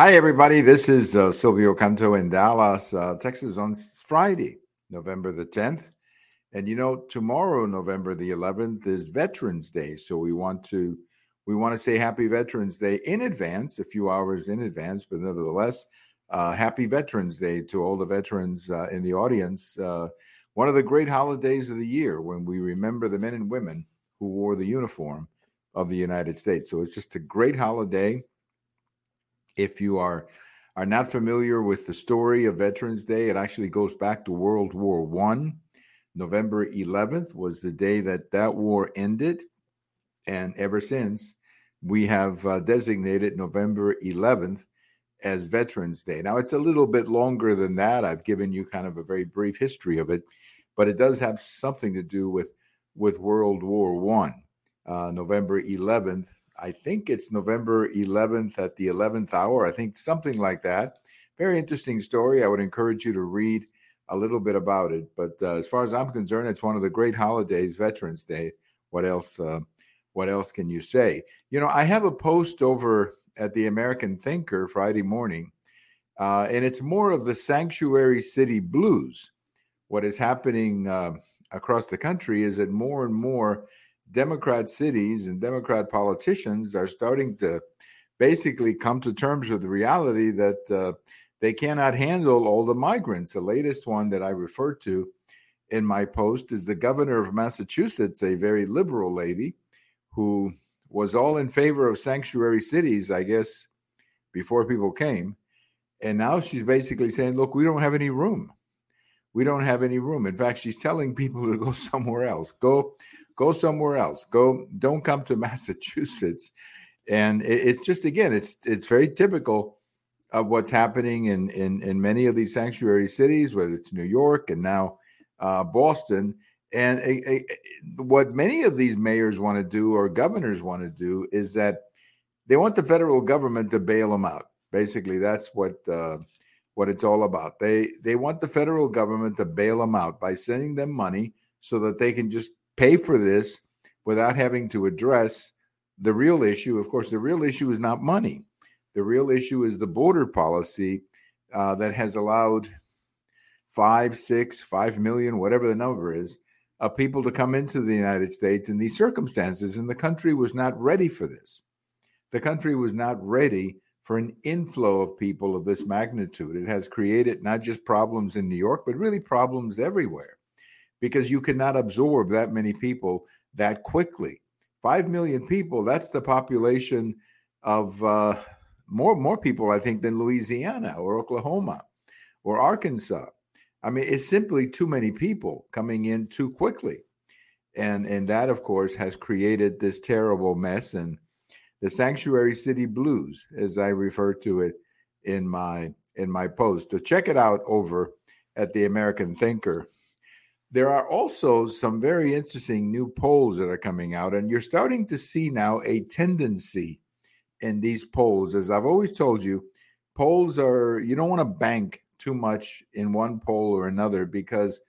Hi, everybody. This is uh, Silvio Canto in Dallas, uh, Texas on Friday, November the 10th. And you know, tomorrow, November the 11th, is Veterans Day. So we want to we want to say Happy Veterans Day in advance, a few hours in advance, but nevertheless, uh, Happy Veterans Day to all the veterans uh, in the audience. Uh, one of the great holidays of the year when we remember the men and women who wore the uniform of the United States. So it's just a great holiday. If you are are not familiar with the story of Veterans Day, it actually goes back to World War One. November 11th was the day that that war ended, and ever since we have uh, designated November 11th as Veterans Day. Now it's a little bit longer than that. I've given you kind of a very brief history of it, but it does have something to do with with World War One. Uh, November 11th I think it's November 11th at the 11th hour. I think something like that. Very interesting story. I would encourage you to read a little bit about it. But uh, as far as I'm concerned, it's one of the great holidays, Veterans Day. What else? Uh, what else can you say? You know, I have a post over at the American Thinker Friday morning, uh, and it's more of the sanctuary city blues. What is happening uh, across the country is that more and more Democrat cities and Democrat politicians are starting to basically come to terms with the reality that uh, they cannot handle all the migrants. The latest one that I referred to in my post is the governor of Massachusetts, a very liberal lady who was all in favor of sanctuary cities, I guess, before people came. And now she's basically saying, look, we don't have any room. We don't have any room. In fact, she's telling people to go somewhere else. Go go somewhere else. Go don't come to massachusetts. And it's just again it's it's very typical of what's happening in in in many of these sanctuary cities whether it's new york and now uh, boston. And a, a, what many of these mayors want to do or governors want to do is that they want the federal government to bail them out. Basically that's what uh, what it's all about. They they want the federal government to bail them out by sending them money so that they can just pay for this without having to address the real issue. Of course, the real issue is not money. The real issue is the border policy uh, that has allowed five, six, five million, whatever the number is, of people to come into the United States in these circumstances. And the country was not ready for this. The country was not ready for an inflow of people of this magnitude. It has created not just problems in New York, but really problems everywhere because you cannot absorb that many people that quickly. Five million people, that's the population of uh, more, more people, I think, than Louisiana or Oklahoma or Arkansas. I mean, it's simply too many people coming in too quickly. And, and that, of course, has created this terrible mess. And the sanctuary city blues, as I refer to it in my in my post. To check it out over at the American Thinker there are also some very interesting new polls that are coming out, and you're starting to see now a tendency in these polls. As I've always told you, polls are, you don't want to bank too much in one poll or another because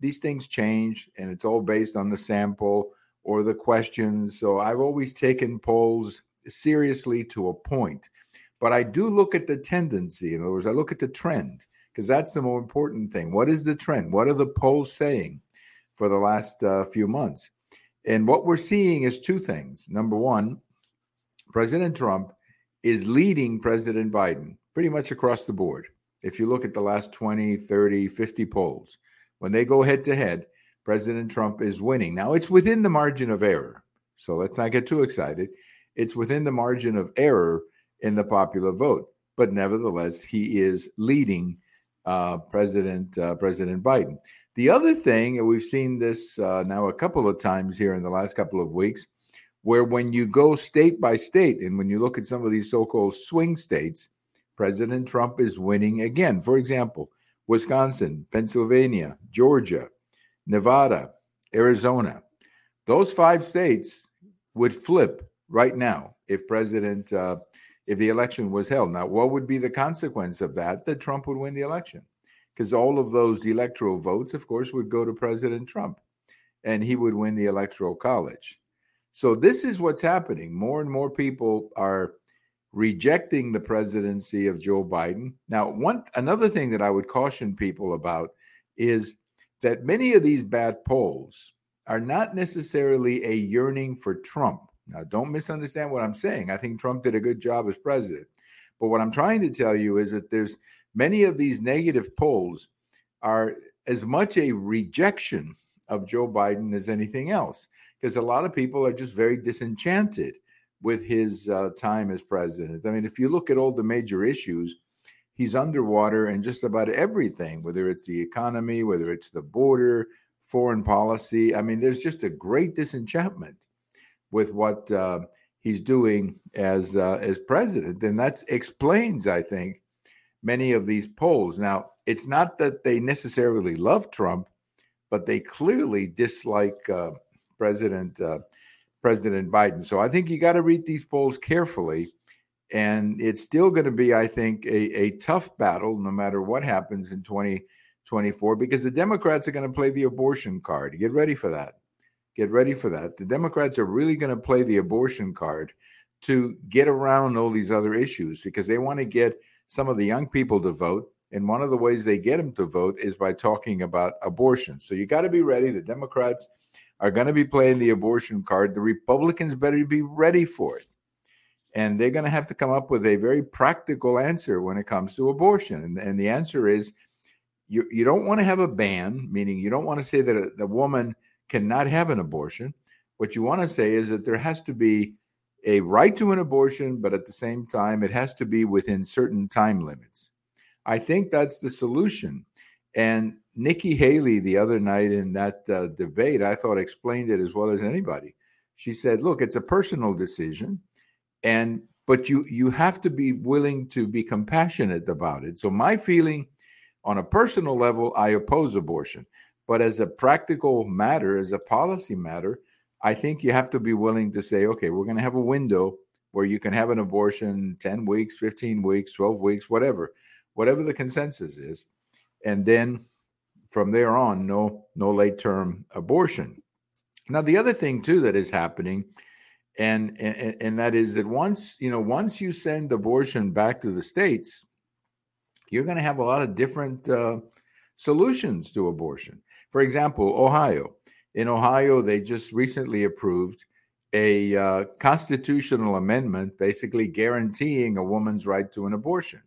these things change and it's all based on the sample or the questions. So I've always taken polls seriously to a point. But I do look at the tendency. In other words, I look at the trend because that's the more important thing. What is the trend? What are the polls saying for the last uh, few months? And what we're seeing is two things. Number one, President Trump is leading President Biden pretty much across the board. If you look at the last 20, 30, 50 polls, when they go head to head, President Trump is winning. Now, it's within the margin of error. So let's not get too excited. It's within the margin of error in the popular vote. But nevertheless, he is leading uh, President uh, President Biden. The other thing, and we've seen this uh, now a couple of times here in the last couple of weeks, where when you go state by state, and when you look at some of these so-called swing states, President Trump is winning again. For example, Wisconsin, Pennsylvania, Georgia, Nevada, Arizona. Those five states would flip right now if President uh, if the election was held. Now, what would be the consequence of that? That Trump would win the election because all of those electoral votes, of course, would go to President Trump and he would win the electoral college. So, this is what's happening. More and more people are rejecting the presidency of Joe Biden. Now, one another thing that I would caution people about is that many of these bad polls are not necessarily a yearning for Trump. Now, don't misunderstand what I'm saying. I think Trump did a good job as president. But what I'm trying to tell you is that there's many of these negative polls are as much a rejection of Joe Biden as anything else, because a lot of people are just very disenchanted with his uh, time as president. I mean, if you look at all the major issues, he's underwater in just about everything, whether it's the economy, whether it's the border, foreign policy. I mean, there's just a great disenchantment with what uh, he's doing as uh, as president, and that explains, I think, many of these polls. Now, it's not that they necessarily love Trump, but they clearly dislike uh, President uh, President Biden. So I think you got to read these polls carefully. And it's still going to be, I think, a, a tough battle no matter what happens in 2024 because the Democrats are going to play the abortion card. Get ready for that. Get ready for that. The Democrats are really going to play the abortion card to get around all these other issues because they want to get some of the young people to vote. And one of the ways they get them to vote is by talking about abortion. So you got to be ready. The Democrats are going to be playing the abortion card. The Republicans better be ready for it. And they're going to have to come up with a very practical answer when it comes to abortion. And, and the answer is you, you don't want to have a ban, meaning you don't want to say that a, the woman cannot have an abortion. What you want to say is that there has to be a right to an abortion, but at the same time, it has to be within certain time limits. I think that's the solution. And Nikki Haley, the other night in that uh, debate, I thought explained it as well as anybody. She said, "Look, it's a personal decision, and but you you have to be willing to be compassionate about it." So my feeling, on a personal level, I oppose abortion, but as a practical matter, as a policy matter, I think you have to be willing to say, okay, we're going to have a window where you can have an abortion 10 weeks, 15 weeks, 12 weeks, whatever, whatever the consensus is. And then from there on, no, no late term abortion. Now, the other thing too that is happening, and, and and that is that once you know, once you send abortion back to the states, you're going to have a lot of different uh, solutions to abortion. For example, Ohio in Ohio, they just recently approved a uh, constitutional amendment basically guaranteeing a woman's right to an abortion.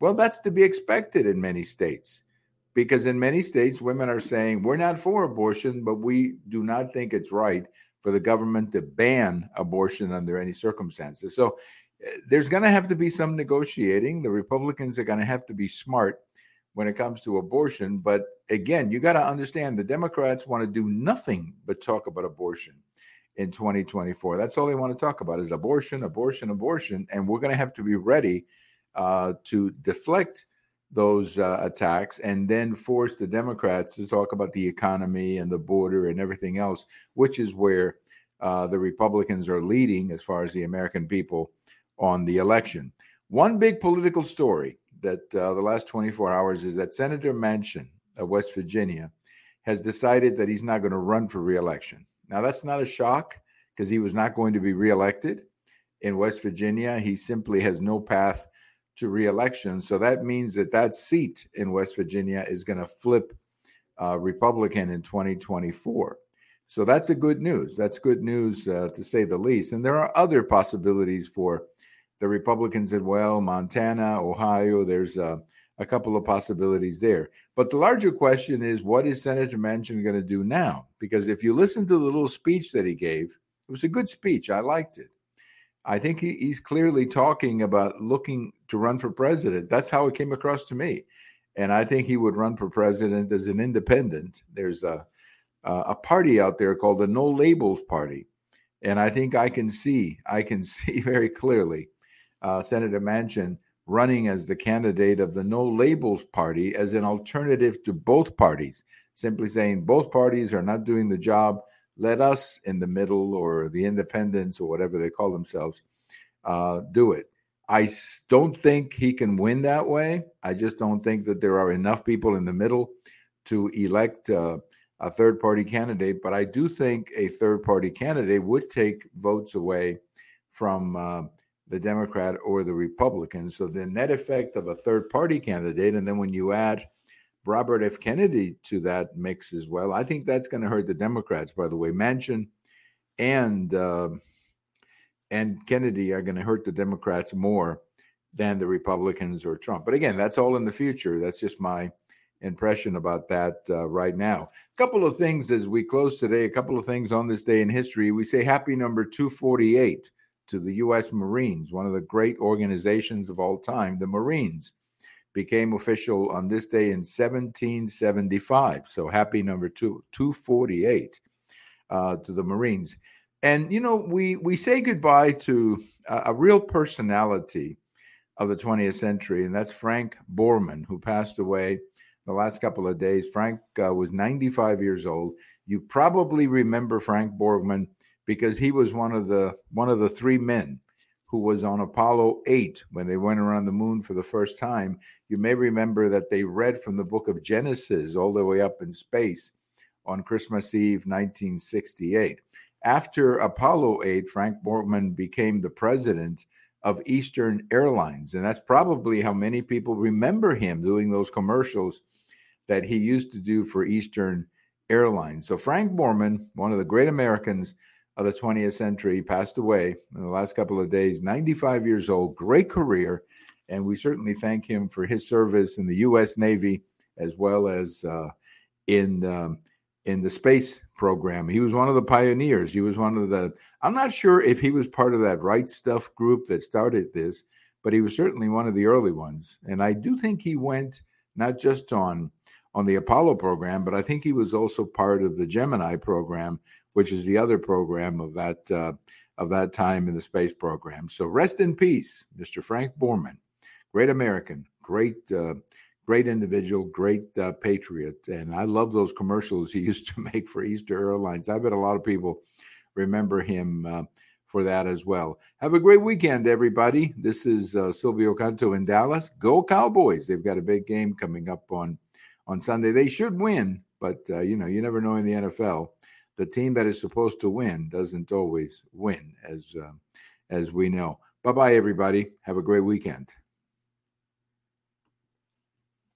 Well, that's to be expected in many states because in many states, women are saying, we're not for abortion, but we do not think it's right for the government to ban abortion under any circumstances. So eh, there's going to have to be some negotiating. The Republicans are going to have to be smart when it comes to abortion. But again, you got to understand the Democrats want to do nothing but talk about abortion in 2024. That's all they want to talk about is abortion, abortion, abortion. And we're going to have to be ready uh, to deflect those uh, attacks and then force the Democrats to talk about the economy and the border and everything else, which is where uh, the Republicans are leading as far as the American people on the election. One big political story that uh, the last 24 hours is that Senator Manchin of West Virginia has decided that he's not going to run for reelection. Now, that's not a shock because he was not going to be reelected in West Virginia. He simply has no path to reelection. So that means that that seat in West Virginia is going to flip uh, Republican in 2024. So that's a good news. That's good news uh, to say the least. And there are other possibilities for the Republicans as well, Montana, Ohio. There's a, a couple of possibilities there. But the larger question is what is Senator Manchin going to do now? Because if you listen to the little speech that he gave, it was a good speech. I liked it. I think he, he's clearly talking about looking to run for president. That's how it came across to me. And I think he would run for president as an independent. There's a, a party out there called the No Labels Party. And I think I can see, I can see very clearly uh, Senator Manchin running as the candidate of the No Labels Party as an alternative to both parties, simply saying both parties are not doing the job. Let us in the middle or the independents or whatever they call themselves uh, do it. I don't think he can win that way. I just don't think that there are enough people in the middle to elect uh, a third party candidate. But I do think a third party candidate would take votes away from uh, the Democrat or the Republican. So the net effect of a third party candidate, and then when you add Robert F. Kennedy to that mix as well, I think that's going to hurt the Democrats. By the way, Manchin and uh, and Kennedy are going to hurt the Democrats more than the Republicans or Trump. But again, that's all in the future. That's just my impression about that uh, right now. A couple of things as we close today, a couple of things on this day in history. We say happy number 248 to the U.S. Marines, one of the great organizations of all time. The Marines became official on this day in 1775. So happy number two, 248 uh, to the Marines. And, you know, we, we say goodbye to a, a real personality of the 20th century, and that's Frank Borman, who passed away the last couple of days. Frank uh, was 95 years old. You probably remember Frank Borman because he was one of the one of the three men who was on Apollo 8 when they went around the moon for the first time. You may remember that they read from the book of Genesis all the way up in space on Christmas Eve 1968. After Apollo 8, Frank Borman became the president of Eastern Airlines. And that's probably how many people remember him doing those commercials that he used to do for Eastern Airlines. So, Frank Borman, one of the great Americans of the 20th century, passed away in the last couple of days, 95 years old, great career. And we certainly thank him for his service in the U.S. Navy as well as uh, in um, in the space program. He was one of the pioneers. He was one of the. I'm not sure if he was part of that Right Stuff group that started this, but he was certainly one of the early ones. And I do think he went not just on on the Apollo program, but I think he was also part of the Gemini program, which is the other program of that uh, of that time in the space program. So rest in peace, Mr. Frank Borman, great American, great uh, great individual, great uh, patriot, and I love those commercials he used to make for Eastern Airlines. I bet a lot of people remember him uh, for that as well. Have a great weekend, everybody. This is uh, Silvio Canto in Dallas. Go Cowboys! They've got a big game coming up on on Sunday. They should win, but uh, you know, you never know in the NFL. The team that is supposed to win doesn't always win, as uh, as we know. Bye bye, everybody. Have a great weekend.